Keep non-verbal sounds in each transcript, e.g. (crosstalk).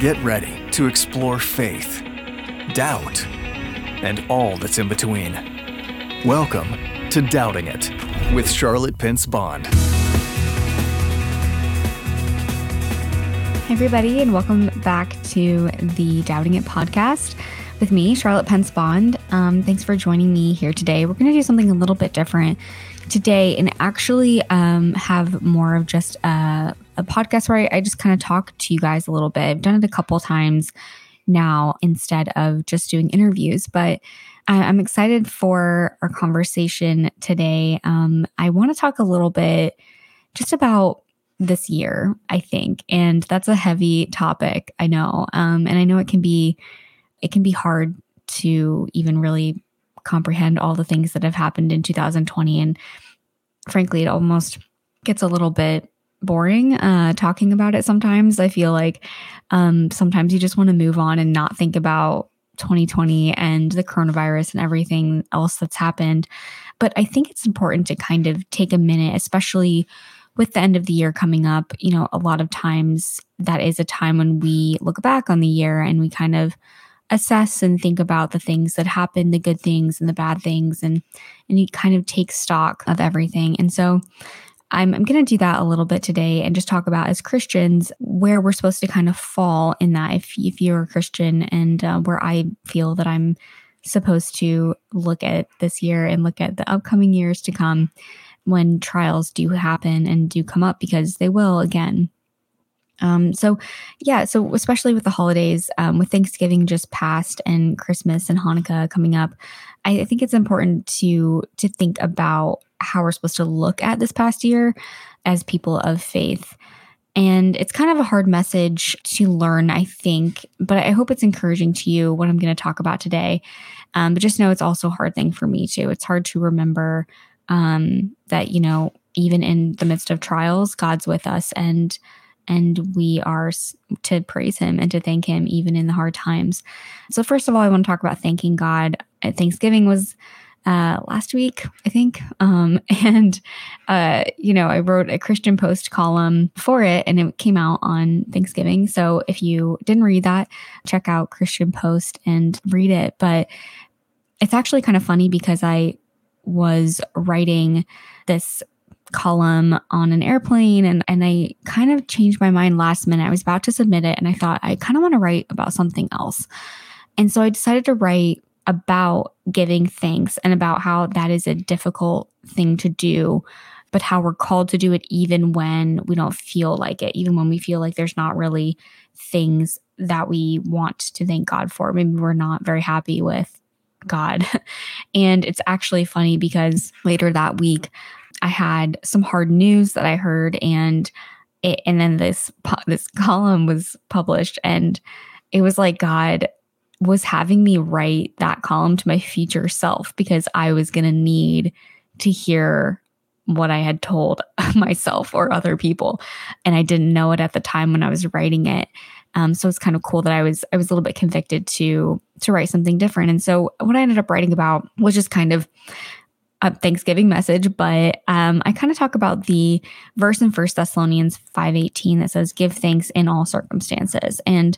Get ready to explore faith, doubt, and all that's in between. Welcome to Doubting It with Charlotte Pence Bond. Hey, everybody, and welcome back to the Doubting It podcast with me, Charlotte Pence Bond. Um, thanks for joining me here today. We're going to do something a little bit different today and actually um, have more of just a, a podcast where I, I just kind of talk to you guys a little bit. I've done it a couple times now instead of just doing interviews, but I'm excited for our conversation today. Um, I want to talk a little bit just about this year, I think. And that's a heavy topic, I know. Um, and I know it can be it can be hard to even really comprehend all the things that have happened in 2020. And frankly, it almost gets a little bit boring uh, talking about it sometimes. I feel like um, sometimes you just want to move on and not think about 2020 and the coronavirus and everything else that's happened. But I think it's important to kind of take a minute, especially with the end of the year coming up, you know, a lot of times that is a time when we look back on the year and we kind of assess and think about the things that happened, the good things and the bad things, and and you kind of take stock of everything. And so I'm, I'm going to do that a little bit today and just talk about as Christians where we're supposed to kind of fall in that. If if you're a Christian and uh, where I feel that I'm supposed to look at this year and look at the upcoming years to come when trials do happen and do come up because they will again. Um, so, yeah, so especially with the holidays, um, with Thanksgiving just passed and Christmas and Hanukkah coming up, I, I think it's important to to think about how we're supposed to look at this past year as people of faith. And it's kind of a hard message to learn, I think, but I hope it's encouraging to you what I'm going to talk about today. Um, but just know it's also a hard thing for me too. It's hard to remember um, that you know even in the midst of trials god's with us and and we are to praise him and to thank him even in the hard times so first of all i want to talk about thanking god uh, thanksgiving was uh, last week, I think. Um, (laughs) and, uh, you know, I wrote a Christian Post column for it and it came out on Thanksgiving. So if you didn't read that, check out Christian Post and read it. But it's actually kind of funny because I was writing this column on an airplane and and I kind of changed my mind last minute. I was about to submit it and I thought I kind of want to write about something else. And so I decided to write about giving thanks and about how that is a difficult thing to do, but how we're called to do it even when we don't feel like it, even when we feel like there's not really things that we want to thank God for. Maybe we're not very happy with God. (laughs) And it's actually funny because later that week, I had some hard news that I heard, and it, and then this this (laughs) column was published, and it was like God was having me write that column to my future self because I was going to need to hear what I had told (laughs) myself or other people, and I didn't know it at the time when I was writing it. Um, so it's kind of cool that I was I was a little bit convicted to to write something different. And so what I ended up writing about was just kind of a Thanksgiving message, but um, I kind of talk about the verse in First Thessalonians five eighteen that says, "Give thanks in all circumstances." And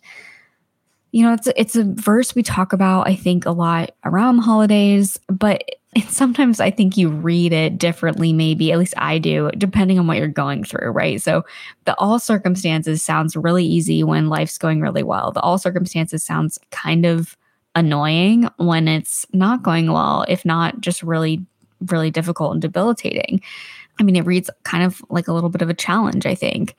you know, it's it's a verse we talk about, I think, a lot around holidays, but sometimes I think you read it differently, maybe, at least I do, depending on what you're going through, right? So the all circumstances sounds really easy when life's going really well. The all circumstances sounds kind of annoying when it's not going well, if not just really, really difficult and debilitating. I mean, it reads kind of like a little bit of a challenge, I think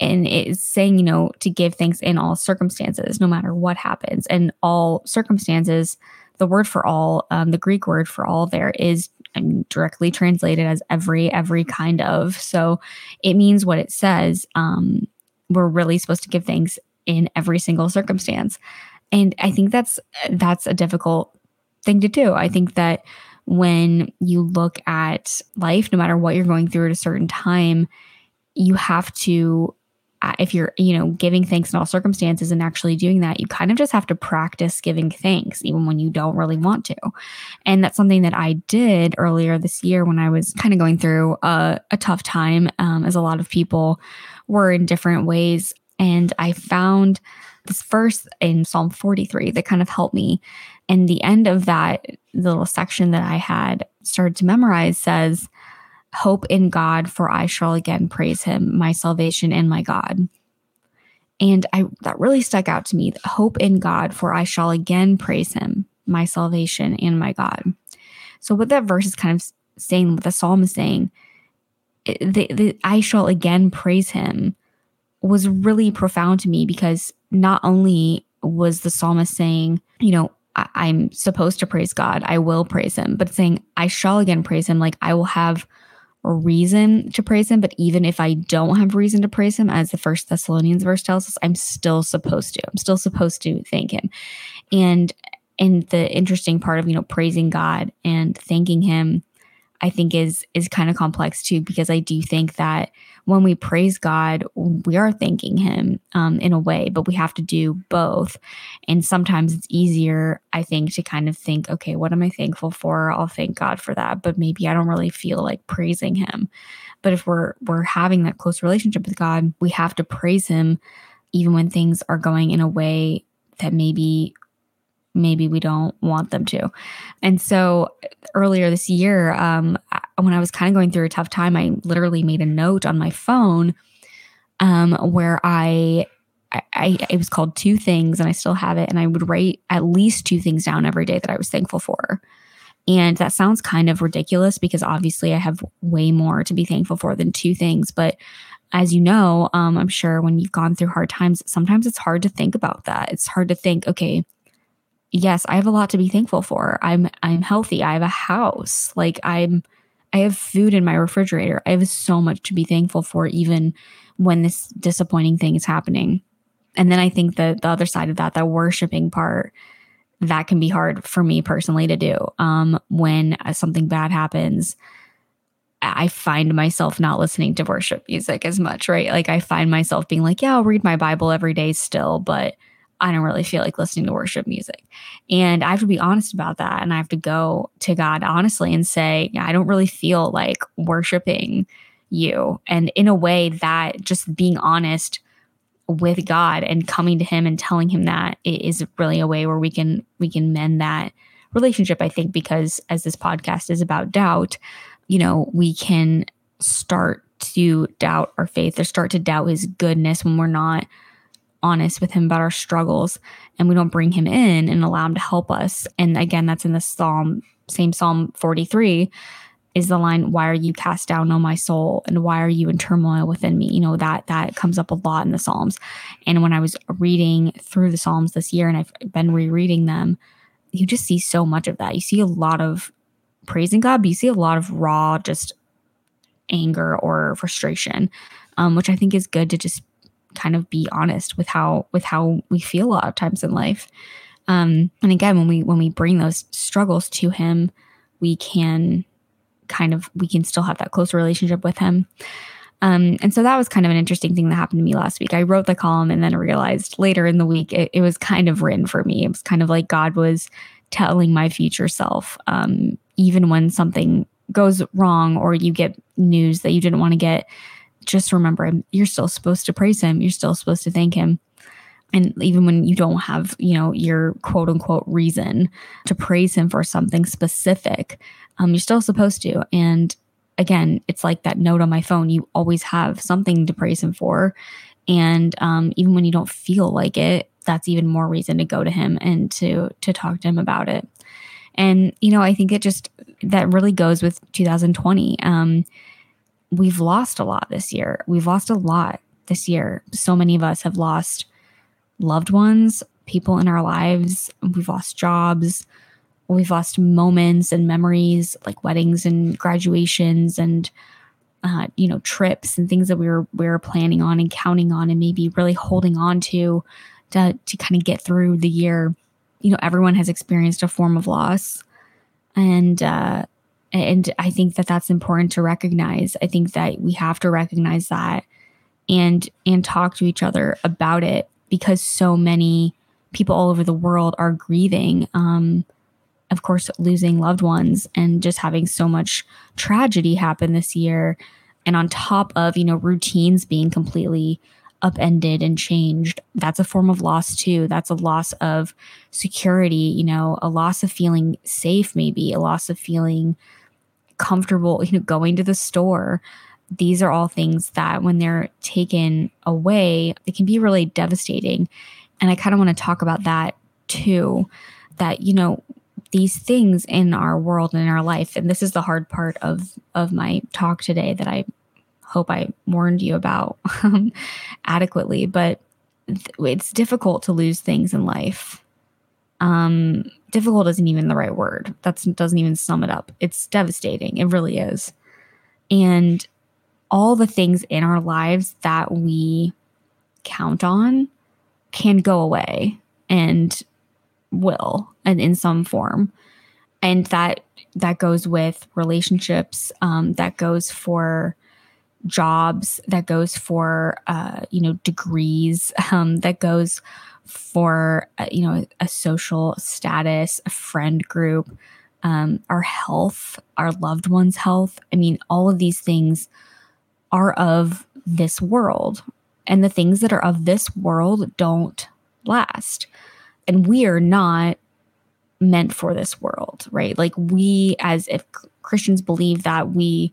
and it's saying you know to give thanks in all circumstances no matter what happens. And all circumstances the word for all um, the greek word for all there is I mean, directly translated as every every kind of. So it means what it says um, we're really supposed to give thanks in every single circumstance. And i think that's that's a difficult thing to do. I think that when you look at life no matter what you're going through at a certain time you have to if you're, you know, giving thanks in all circumstances and actually doing that, you kind of just have to practice giving thanks, even when you don't really want to. And that's something that I did earlier this year when I was kind of going through a, a tough time, um, as a lot of people were in different ways. And I found this verse in Psalm 43 that kind of helped me. And the end of that little section that I had started to memorize says, Hope in God, for I shall again praise him, my salvation and my God. And I that really stuck out to me. Hope in God, for I shall again praise him, my salvation and my God. So what that verse is kind of saying, what the psalm is saying, the, the I shall again praise him was really profound to me because not only was the psalmist saying, you know, I, am supposed to praise God, I will praise him, but saying, I shall again praise him, like I will have reason to praise him. But even if I don't have reason to praise him, as the first Thessalonians verse tells us, I'm still supposed to. I'm still supposed to thank him. And and the interesting part of, you know, praising God and thanking him I think is is kind of complex too because I do think that when we praise God, we are thanking Him um, in a way, but we have to do both. And sometimes it's easier, I think, to kind of think, okay, what am I thankful for? I'll thank God for that, but maybe I don't really feel like praising Him. But if we're we're having that close relationship with God, we have to praise Him even when things are going in a way that maybe maybe we don't want them to. And so earlier this year, um, when I was kind of going through a tough time, I literally made a note on my phone um, where I, I, it was called two things and I still have it. And I would write at least two things down every day that I was thankful for. And that sounds kind of ridiculous because obviously I have way more to be thankful for than two things. But as you know, um, I'm sure when you've gone through hard times, sometimes it's hard to think about that. It's hard to think, okay, yes, I have a lot to be thankful for. I'm I'm healthy. I have a house. Like I'm I have food in my refrigerator. I have so much to be thankful for even when this disappointing thing is happening. And then I think that the other side of that, that worshiping part, that can be hard for me personally to do. Um, when something bad happens, I find myself not listening to worship music as much, right? Like I find myself being like, yeah, I'll read my Bible every day still, but I don't really feel like listening to worship music. And I have to be honest about that. And I have to go to God honestly and say, yeah, I don't really feel like worshiping you. And in a way that just being honest with God and coming to him and telling him that is really a way where we can we can mend that relationship I think because as this podcast is about doubt, you know, we can start to doubt our faith or start to doubt his goodness when we're not honest with him about our struggles and we don't bring him in and allow him to help us. And again, that's in the Psalm, same Psalm 43 is the line, why are you cast down, O my soul? And why are you in turmoil within me? You know, that that comes up a lot in the Psalms. And when I was reading through the Psalms this year and I've been rereading them, you just see so much of that. You see a lot of praising God, but you see a lot of raw, just anger or frustration, um, which I think is good to just kind of be honest with how with how we feel a lot of times in life. Um, and again, when we when we bring those struggles to him, we can kind of we can still have that close relationship with him. Um, and so that was kind of an interesting thing that happened to me last week. I wrote the column and then realized later in the week it, it was kind of written for me. It was kind of like God was telling my future self, um, even when something goes wrong or you get news that you didn't want to get, just remember you're still supposed to praise him. You're still supposed to thank him. And even when you don't have, you know, your quote unquote reason to praise him for something specific, um, you're still supposed to. And again, it's like that note on my phone. You always have something to praise him for. And um, even when you don't feel like it, that's even more reason to go to him and to to talk to him about it. And you know, I think it just that really goes with 2020. Um, we've lost a lot this year. We've lost a lot this year. So many of us have lost loved ones, people in our lives. We've lost jobs. We've lost moments and memories like weddings and graduations and uh, you know trips and things that we were we were planning on and counting on and maybe really holding on to to to kind of get through the year. You know, everyone has experienced a form of loss, and uh, and i think that that's important to recognize i think that we have to recognize that and and talk to each other about it because so many people all over the world are grieving um of course losing loved ones and just having so much tragedy happen this year and on top of you know routines being completely upended and changed, that's a form of loss too. That's a loss of security, you know, a loss of feeling safe, maybe a loss of feeling comfortable, you know, going to the store. These are all things that when they're taken away, it can be really devastating. And I kind of want to talk about that too. That, you know, these things in our world and in our life, and this is the hard part of of my talk today that I hope I warned you about um, (laughs) adequately, but it's difficult to lose things in life. Um, difficult isn't even the right word. That doesn't even sum it up. It's devastating. It really is. And all the things in our lives that we count on can go away and will and in some form and that that goes with relationships um, that goes for jobs that goes for uh, you know degrees (laughs) um, that goes for uh, you know a social status a friend group um, our health our loved ones health. I mean all of these things are of this world. And the things that are of this world don't last. And we are not meant for this world right? Like we as if christians believe that we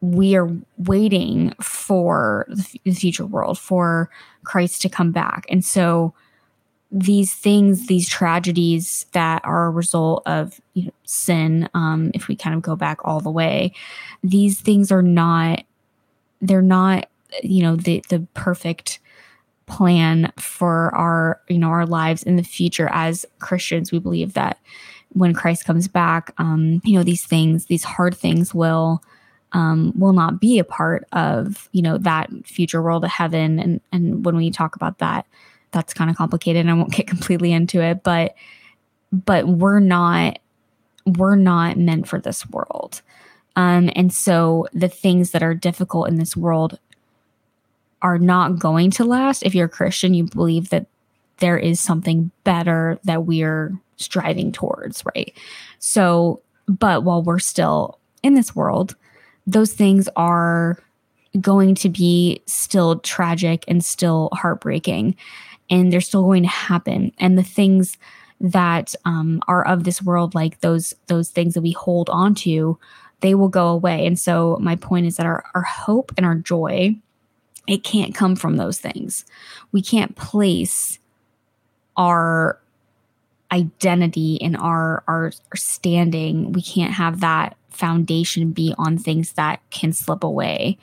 we are waiting for the future world, for Christ to come back. And so these things, these tragedies that are a result of you know, sin, um, if we kind of go back all the way, these things are not, they're not, you know, the the perfect plan for our, you know, our lives in the future as Christians. We believe that when Christ comes back, um, you know, these things, these hard things will um, will not be a part of you know that future world of heaven. And and when we talk about that that's kind of complicated and i won't get completely into it but but we're not we're not meant for this world. Um, and so the things that are difficult in this world are not going to last. If you're a christian you believe that there is something better that we're striving towards right? So but while we're still in this world those things are going to be still tragic and still heartbreaking and they're still going to happen. And the things that um, are of this world like those those things that we hold on to they will go away. And so my point is that our, our hope and our joy it can't come from those things. We can't place our identity and our, our our standing. We can't have that foundation be on things that can slip away.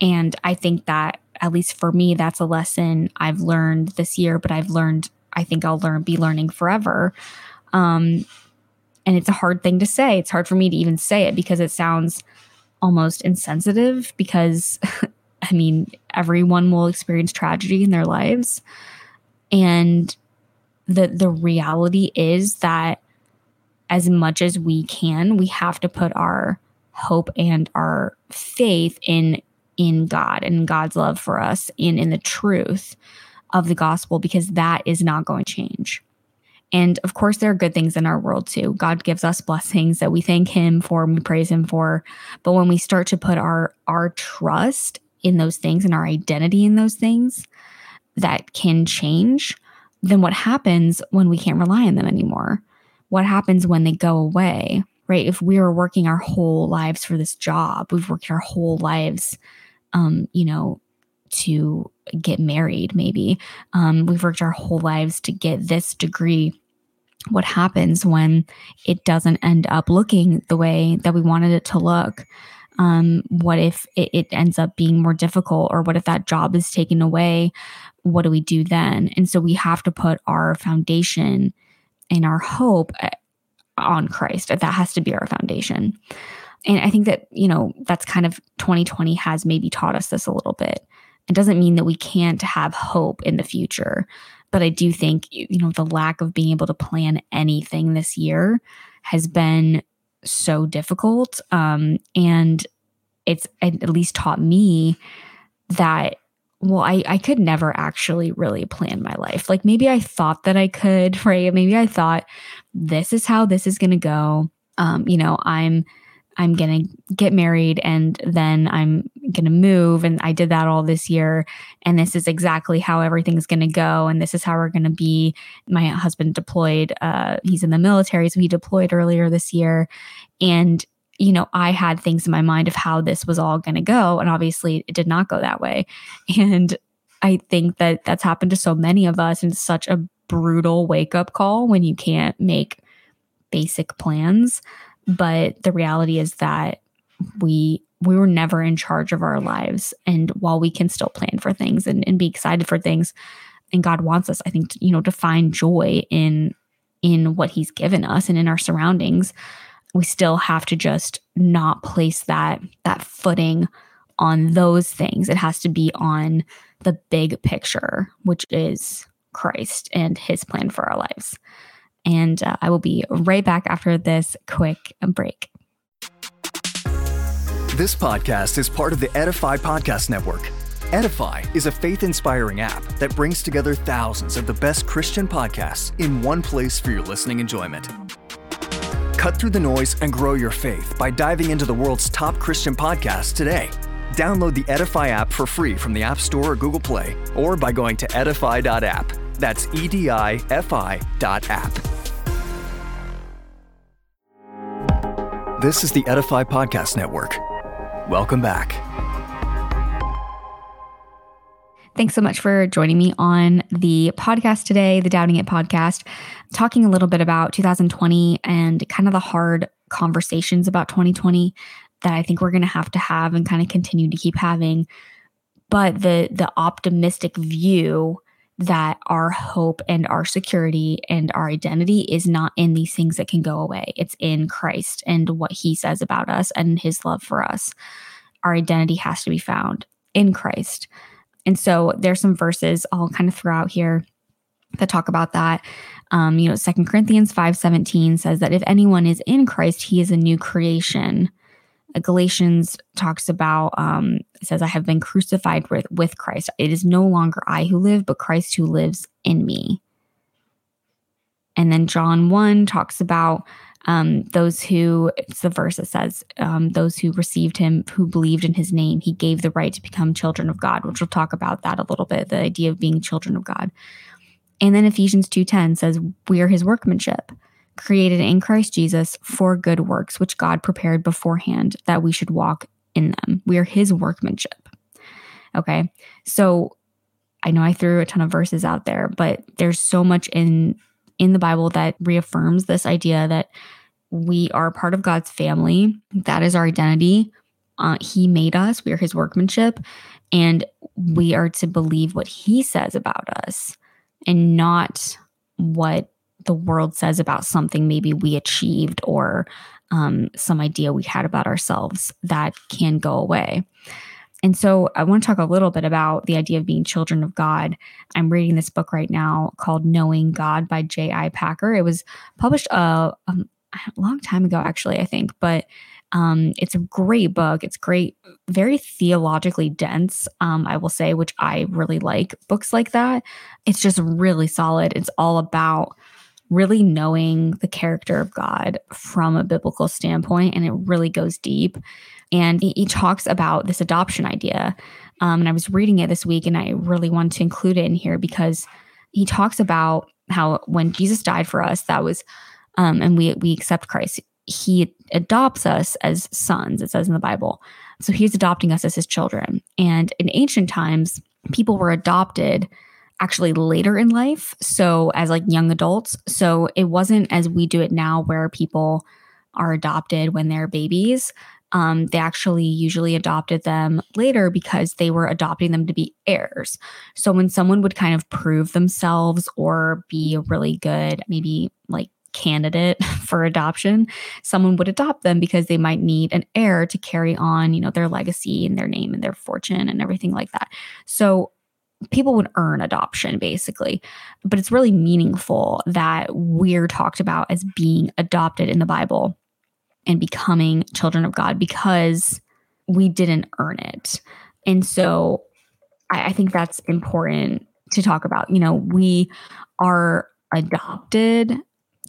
And I think that, at least for me, that's a lesson I've learned this year, but I've learned, I think I'll learn, be learning forever. Um, and it's a hard thing to say. It's hard for me to even say it because it sounds almost insensitive because (laughs) I mean, everyone will experience tragedy in their lives. And the the reality is that as much as we can, we have to put our hope and our faith in in God and God's love for us in in the truth of the gospel because that is not going to change. And of course, there are good things in our world too. God gives us blessings that we thank Him for and we praise Him for. But when we start to put our our trust in those things and our identity in those things that can change, then what happens when we can't rely on them anymore? What happens when they go away, right? If we were working our whole lives for this job, we've worked our whole lives, um, you know, to get married, maybe. Um, we've worked our whole lives to get this degree. What happens when it doesn't end up looking the way that we wanted it to look? Um, what if it, it ends up being more difficult, or what if that job is taken away? What do we do then? And so we have to put our foundation and our hope uh, on Christ. That has to be our foundation. And I think that, you know, that's kind of 2020 has maybe taught us this a little bit. It doesn't mean that we can't have hope in the future, but I do think, you know, the lack of being able to plan anything this year has been so difficult. Um, and it's at least taught me that well, I, I could never actually really plan my life. Like maybe I thought that I could, (laughs) right? Maybe I thought this is how this is going to go. Um, you know, I'm I'm going to get married and then I'm going to move and I did that all this year and this is exactly how everything's going to go and this is how we're going to be. My husband deployed uh he's in the military so he deployed earlier this year and you know, I had things in my mind of how this was all going to go and obviously it did not go that way. (laughs) And I think that that's happened to so many of us and such a brutal wake up call when you can't make basic plans. But the reality is that we we were never in charge of our lives. And while we can still plan for things and, and be excited for things, and God wants us, I think, to, you know, to find joy in in what He's given us and in our surroundings, we still have to just not place that that footing on those things. It has to be on the big picture, which is Christ and his plan for our lives. And uh, I will be right back after this quick break. This podcast is part of the Edify Podcast Network. Edify is a faith inspiring app that brings together thousands of the best Christian podcasts in one place for your listening enjoyment. Cut through the noise and grow your faith by diving into the world's top Christian podcasts today. Download the Edify app for free from the App Store or Google Play, or by going to edify.app. That's E D I F I dot app. This is the Edify Podcast Network. Welcome back. Thanks so much for joining me on the podcast today, the Doubting It podcast, talking a little bit about 2020 and kind of the hard conversations about 2020 that I think we're going to have to have and kind of continue to keep having. But the the optimistic view that our hope and our security and our identity is not in these things that can go away. It's in Christ and what he says about us and his love for us. Our identity has to be found in Christ. And so there's some verses I'll kind of throw out here that talk about that. Um, you know, Second Corinthians 5 17 says that if anyone is in Christ, he is a new creation. Galatians talks about um, says, "I have been crucified with with Christ. It is no longer I who live, but Christ who lives in me." And then John one talks about um, those who it's the verse that says, um, "Those who received Him, who believed in His name, He gave the right to become children of God." Which we'll talk about that a little bit. The idea of being children of God. And then Ephesians two ten says, "We are His workmanship." created in Christ Jesus for good works, which God prepared beforehand that we should walk in them. We are his workmanship. Okay. So I know I threw a ton of verses out there, but there's so much in in the Bible that reaffirms this idea that we are part of God's family. That is our identity. Uh, he made us. We are his workmanship. And we are to believe what he says about us and not what the world says about something maybe we achieved or um, some idea we had about ourselves that can go away. And so I want to talk a little bit about the idea of being children of God. I'm reading this book right now called Knowing God by J.I. Packer. It was published uh, um, a long time ago, actually, I think, but um, it's a great book. It's great, very theologically dense, um, I will say, which I really like books like that. It's just really solid. It's all about really knowing the character of God from a biblical standpoint, and it really goes deep. And he, talks about this adoption idea. Um, and I was reading it this week, and I really wanted to include it in here because he talks about how when Jesus died for us, that was, um, and we we accept Christ, he adopts us as sons. It says in the Bible, so he's adopting us as his children. And in ancient times, people were adopted actually later in life. So, as like young adults. So, it wasn't as we do it now where people are adopted when they're babies. Um, they actually usually adopted them later because they were adopting them to be heirs. So, when someone would kind of prove themselves or be a really good, maybe like candidate (laughs) for adoption someone would adopt them because they might need an heir to carry on you know their legacy and their name and their fortune and everything like that. So people would earn adoption basically. But it's really meaningful that we're talked about as being adopted in the bible and becoming children of god because we didn't earn it and so I, I think that's important to talk about you know we are adopted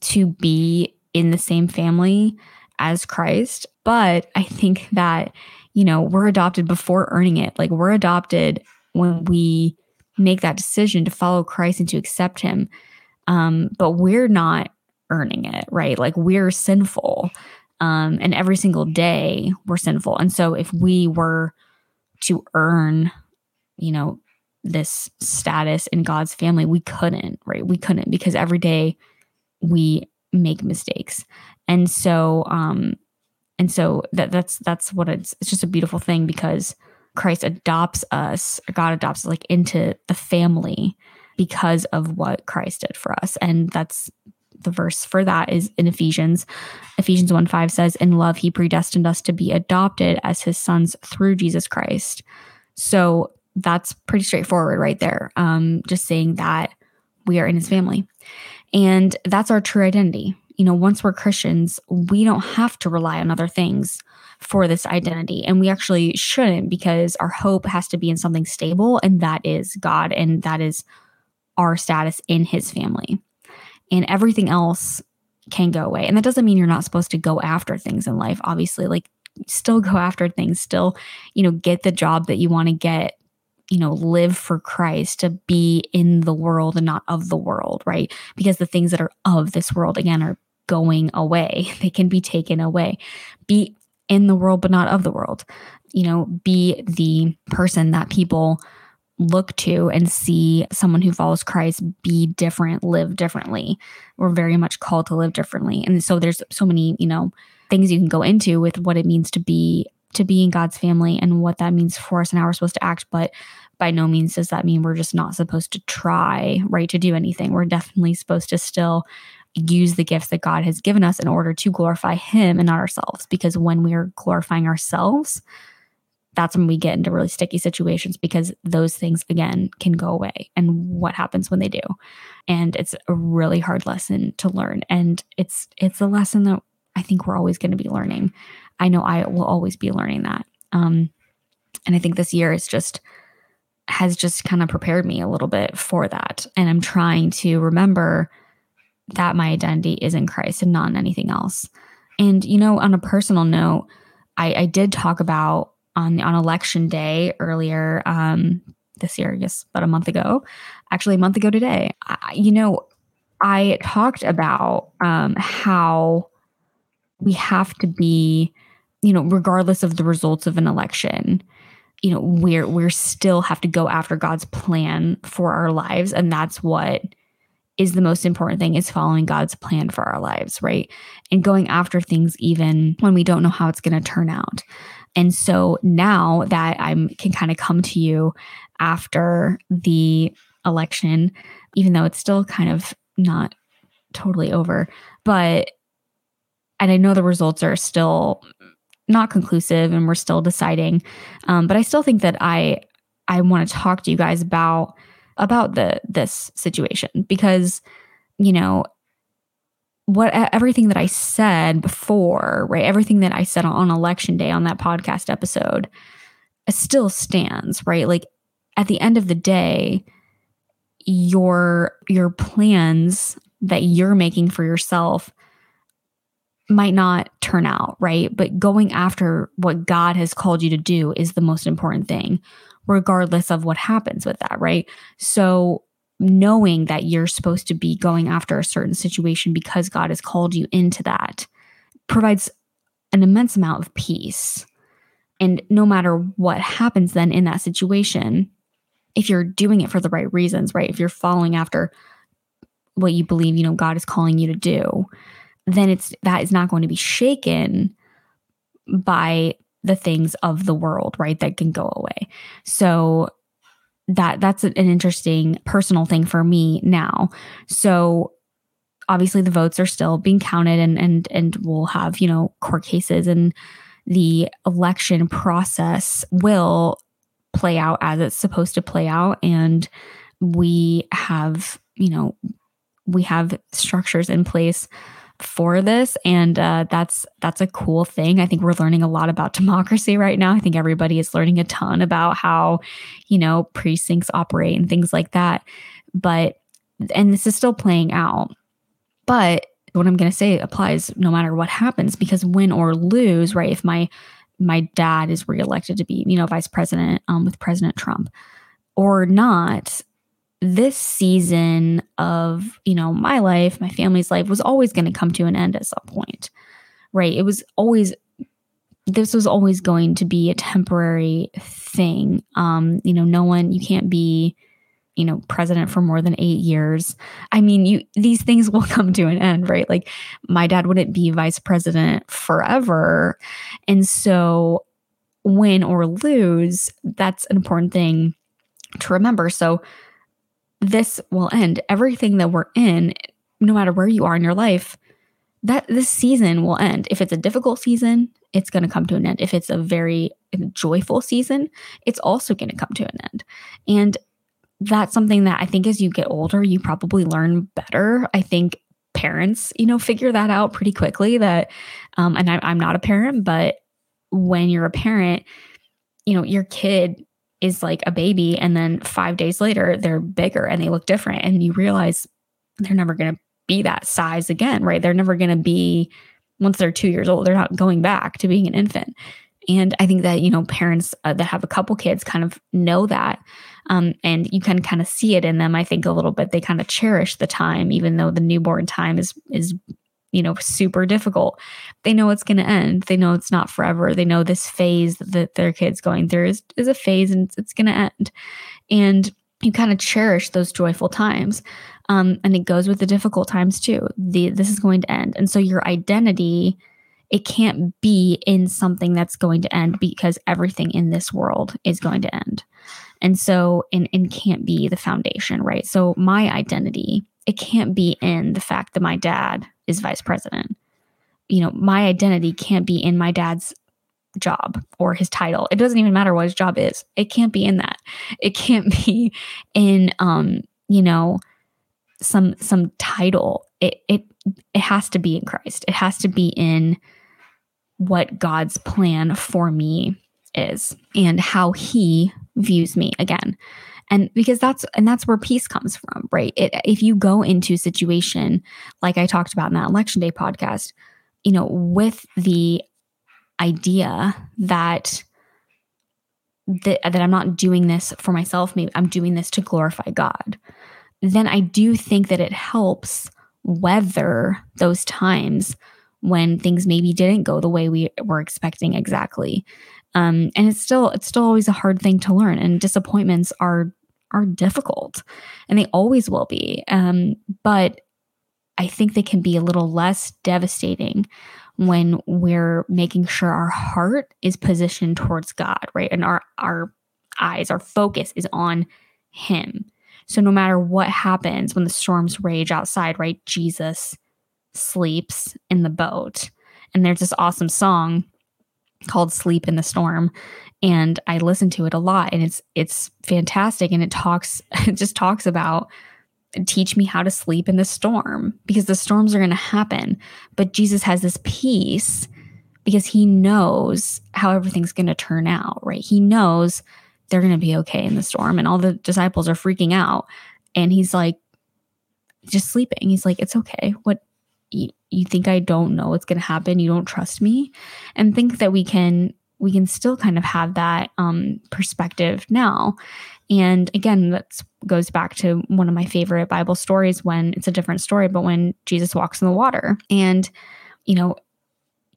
to be in the same family as christ but i think that you know, we're adopted before earning it. Like we're adopted when we make that decision to follow Christ and to accept him. Um, but we're not earning it, right? Like we're sinful. Um, and every single day we're sinful. And so if we were to earn, you know, this status in God's family, we couldn't, right? We couldn't because every day we make mistakes. And so um and so that that's that's what it's it's just a beautiful thing because Christ adopts us, God adopts us like into the family because of what Christ did for us. And that's the verse for that is in Ephesians. Ephesians 1 5 says, In love, he predestined us to be adopted as his sons through Jesus Christ. So that's pretty straightforward right there. Um, just saying that we are in his family. And that's our true identity. You know, once we're Christians, we don't have to rely on other things for this identity. And we actually shouldn't because our hope has to be in something stable, and that is God, and that is our status in his family. And everything else can go away. And that doesn't mean you're not supposed to go after things in life, obviously. Like, still go after things, still, you know, get the job that you want to get, you know, live for Christ, to be in the world and not of the world, right? Because the things that are of this world, again, are going away. (laughs) They can be taken away. Be in the world, but not of the world. You know, be the person that people look to and see someone who follows Christ be different, live differently. We're very much called to live differently. And so there's so many, you know, things you can go into with what it means to be to be in God's family and what that means for us and how we're supposed to act. But by no means does that mean we're just not supposed to try, right, to do anything. We're definitely supposed to still use the gifts that God has given us in order to glorify Him and not ourselves. Because when we're glorifying ourselves, that's when we get into really sticky situations because those things again can go away. And what happens when they do? And it's a really hard lesson to learn. And it's it's a lesson that i think we're always going to be learning. I know i will always be learning that. Um and i think this year is just has just kind of prepared me a little bit for that. And i'm trying to remember that my identity is in christ and not in anything else. And you know on a personal note i i did talk about on on election day earlier um, this year, I guess about a month ago, actually a month ago today. I, you know, I talked about um, how we have to be, you know, regardless of the results of an election, you know, we're we're still have to go after God's plan for our lives, and that's what is the most important thing is following God's plan for our lives, right? And going after things even when we don't know how it's going to turn out. And so now that I can kind of come to you after the election, even though it's still kind of not totally over, but and I know the results are still not conclusive and we're still deciding. Um, but I still think that I I want to talk to you guys about about the this situation because you know what everything that I said before, right? Everything that I said on election day on that podcast episode still stands, right? Like at the end of the day, your your plans that you're making for yourself might not turn out, right? But going after what God has called you to do is the most important thing, regardless of what happens with that, right? So knowing that you're supposed to be going after a certain situation because God has called you into that provides an immense amount of peace. And no matter what happens then in that situation, if you're doing it for the right reasons, right? If you're following after what you believe, you know, God is calling you to do, then it's that is not going to be shaken by the things of the world, right? That can go away. So that that's an interesting personal thing for me now. So obviously the votes are still being counted and and and we'll have, you know, court cases and the election process will play out as it's supposed to play out and we have, you know, we have structures in place for this and uh, that's that's a cool thing. I think we're learning a lot about democracy right now. I think everybody is learning a ton about how you know precincts operate and things like that. But and this is still playing out. But what i'm going to say applies no matter what happens because win or lose right if my my dad is reelected to be, you know, vice president um, with President Trump or not, this season of, you know, my life, my family's life was always going to come to an end at some point, right? It was always, this was always going to be a temporary thing. Um, you know, no one, you can't be, you know president for more than 8 years i mean you these things (laughs) will come to an end right like my dad wouldn't be vice president forever and so win or lose that's an important thing to remember so this will end. Everything that we're in no matter where you are in your life that this season will end. If it's a difficult season it's going to come to an end. If it's a very joyful season it's also going to come to an end. And that's something that I think as you get older, you probably learn better. I think parents, you know, figure that out pretty quickly that, um, and I, I'm not a parent, but when you're a parent, you know, your kid is like a baby and then five days later they're bigger and they look different and you realize they're never going to be that size again, right? They're never going to be, once they're two years old, they're not going back to being an infant. And I think that, you know, parents uh, that have a couple kids kind of know that. Um, and you can kind of see it in them, I think, a little bit. They kind of cherish the time, even though the newborn time is, is, you know, super difficult. They know it's going to end. They know it's not forever. They know this phase that their kid's going through is, is a phase and it's going to end. And you kind of cherish those joyful times. Um, and it goes with the difficult times too. The, this is going to end. And so your identity it can't be in something that's going to end because everything in this world is going to end. And so, and, and can't be the foundation, right? So, my identity, it can't be in the fact that my dad is vice president. You know, my identity can't be in my dad's job or his title. It doesn't even matter what his job is. It can't be in that. It can't (laughs) be in um, you know, some some title. It it it has to be in Christ. It has to be in what God's plan for me is and how he views me again. And because that's and that's where peace comes from, right? It, if you go into a situation like I talked about in that election day podcast, you know, with the idea that that, that I'm not doing this for myself, maybe I'm doing this to glorify God, then I do think that it helps weather those times when things maybe didn't go the way we were expecting exactly. Um, and it's still it's still always a hard thing to learn, and disappointments are are difficult, and they always will be. Um, but I think they can be a little less devastating when we're making sure our heart is positioned towards God, right? And our our eyes, our focus is on Him. So no matter what happens when the storms rage outside, right? Jesus sleeps in the boat. And there's this awesome song called Sleep in the Storm and I listen to it a lot and it's it's fantastic and it talks (laughs) it just talks about teach me how to sleep in the storm because the storms are going to happen. But Jesus has this peace because he knows how everything's going to turn out right? He knows they're going to be okay in the storm and all the disciples are freaking out and he's like just sleeping. He's like it's okay. What you, think I don't know what's going to happen, you don't trust me, and think that we can we can still kind of have that um, perspective now. And again, that goes back to one of my favorite Bible stories when it's a different story, but when Jesus walks in the water, and you know,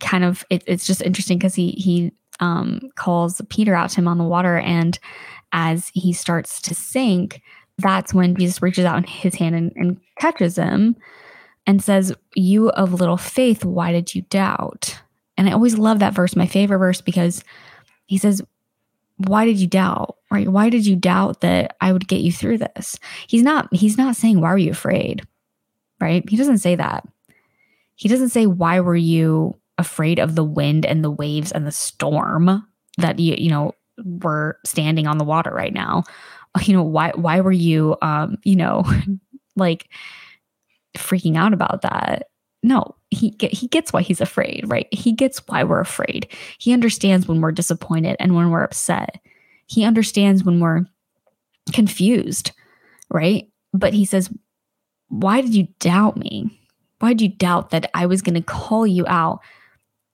kind of it, it's just interesting because he he um, calls Peter out to him on the water, and as he starts to sink, that's when Jesus reaches out in his hand and, and catches him and says, You of little faith, why did you doubt? And I always love that verse, my favorite verse, because he says, Why did you doubt? Right? Why did you doubt that I would get you through this? He's not, he's not saying, Why were you afraid? Right? He doesn't say that. He doesn't say, Why were you afraid of the wind and the waves and the storm that you, you know, were standing on the water right now? You know, why why were you um, you know, (laughs) like freaking out about that. No, he get, he gets why he's afraid, right? He gets why we're afraid. He understands when we're disappointed and when we're upset. He understands when we're confused, right? But he says, "Why did you doubt me? Why did you doubt that I was going to call you out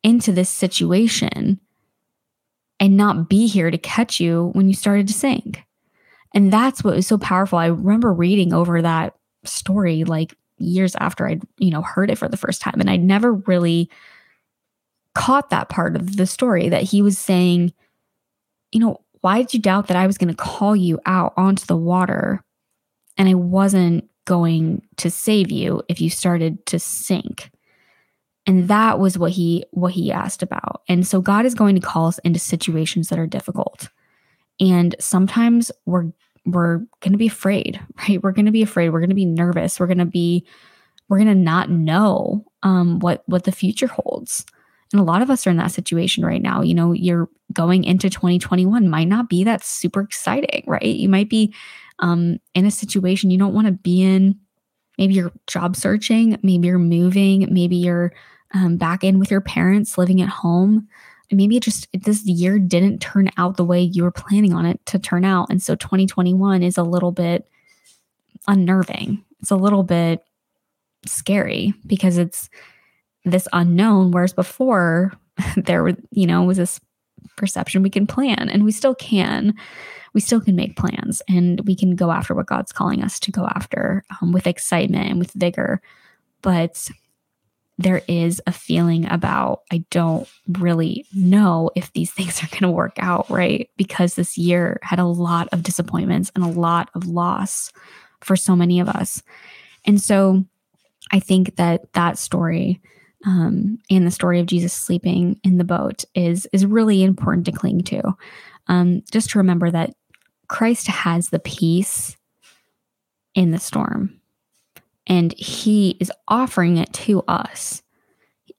into this situation and not be here to catch you when you started to sink. And that's what was so powerful. I remember reading over that story like years after I'd, you know, heard it for the first time. And I'd never really caught that part of the story that he was saying, you know, why did you doubt that I was going to call you out onto the water and I wasn't going to save you if you started to sink? And that was what he what he asked about. And so God is going to call us into situations that are difficult. And sometimes we're we're going to be afraid, (laughs) right? We're going to be afraid. We're going to be nervous. We're going to be we're going to not know um, what what the future holds. And a lot of us are in that situation right now. You know, you're going into 2021 might not be that super exciting, right? You might be um, in a situation you don't want to be in. Maybe you're job searching, maybe you're moving, maybe you're um, back in with your parents living at home. Maybe it just this year didn't turn out the way you were planning on it to turn out. And so 2021 is a little bit unnerving. It's a little bit scary because it's this unknown. Whereas before, (laughs) there were, you know, was this perception we can plan and we still can. We still can make plans and we can go after what God's calling us to go after um, with excitement and with vigor. But there is a feeling about, I don't really know if these (laughs) things are going to work out, right? Because this year had a lot of disappointments and a lot of loss for so many of us. And so I think that that story um, and the story of Jesus sleeping in the boat is is really important to cling to. Um, just to remember that Christ has the peace in the storm, and He is offering it to us.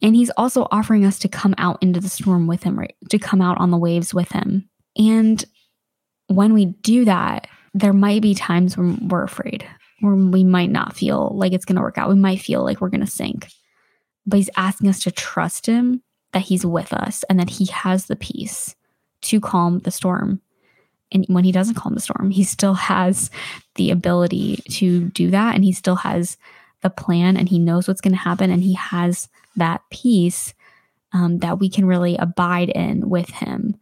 And He's also offering us to come out into the storm with Him, right? To come out on the waves with Him. And when we do that, there might be times when we're afraid, where we might not feel like it's going to work out. We might feel like we're going to sink but he's asking us to trust him that he's with us and that he has the peace to calm the storm. And when he doesn't calm the storm, he still has the ability to do that. And he still has the plan and he knows what's going to happen. And he has that peace um, that we can really abide in with him,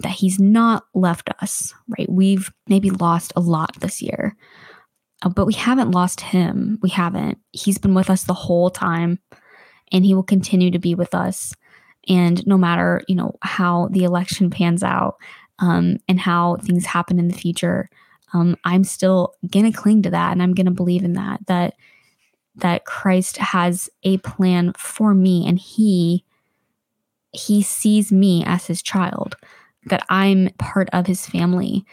that he's not left us, right? We've maybe lost a lot this year, uh, but we haven't lost him. We haven't. He's been with us the whole time and he will continue to be with us. And no matter, you know, how the election pans out um, and how things happen in the future, um, I'm still gonna cling to that and I'm gonna believe in that, that that Christ has a plan for me and he he sees me as his child, that I'm part of his family.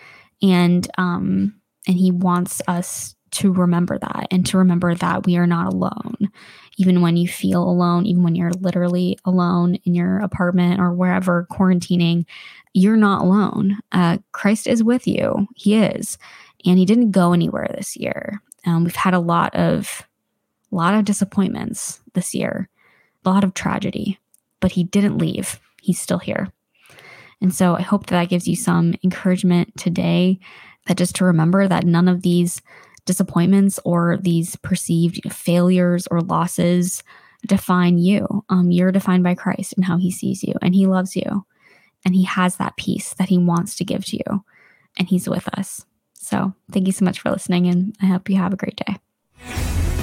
And um and he wants us to remember that and to remember that we are not alone. Even when you feel alone, even when you're literally alone in your apartment or wherever quarantining, you're not alone. Uh, Christ is with you. He is. And he didn't go anywhere this year. Um, we've had a lot of a lot of disappointments this year, a lot of tragedy, but he didn't leave. He's still here. And so I hope that that gives you some encouragement today that just to remember that none of these disappointments or these perceived failures or losses define you. Um, you're defined by Christ and how he sees you, and he loves you, and he has that peace that he wants to give to you, and he's with us. So, thank you so much for listening, and I hope you have a great day.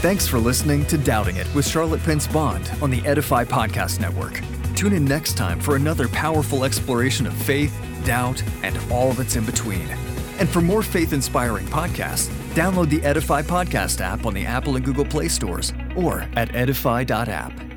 Thanks for listening to Doubting It with Charlotte Pence Bond on the Edify Podcast Network. Tune in next time for another powerful exploration of faith, doubt, and all that's in between. And for more faith inspiring podcasts, download the Edify Podcast app on the Apple and Google Play stores or at edify.app.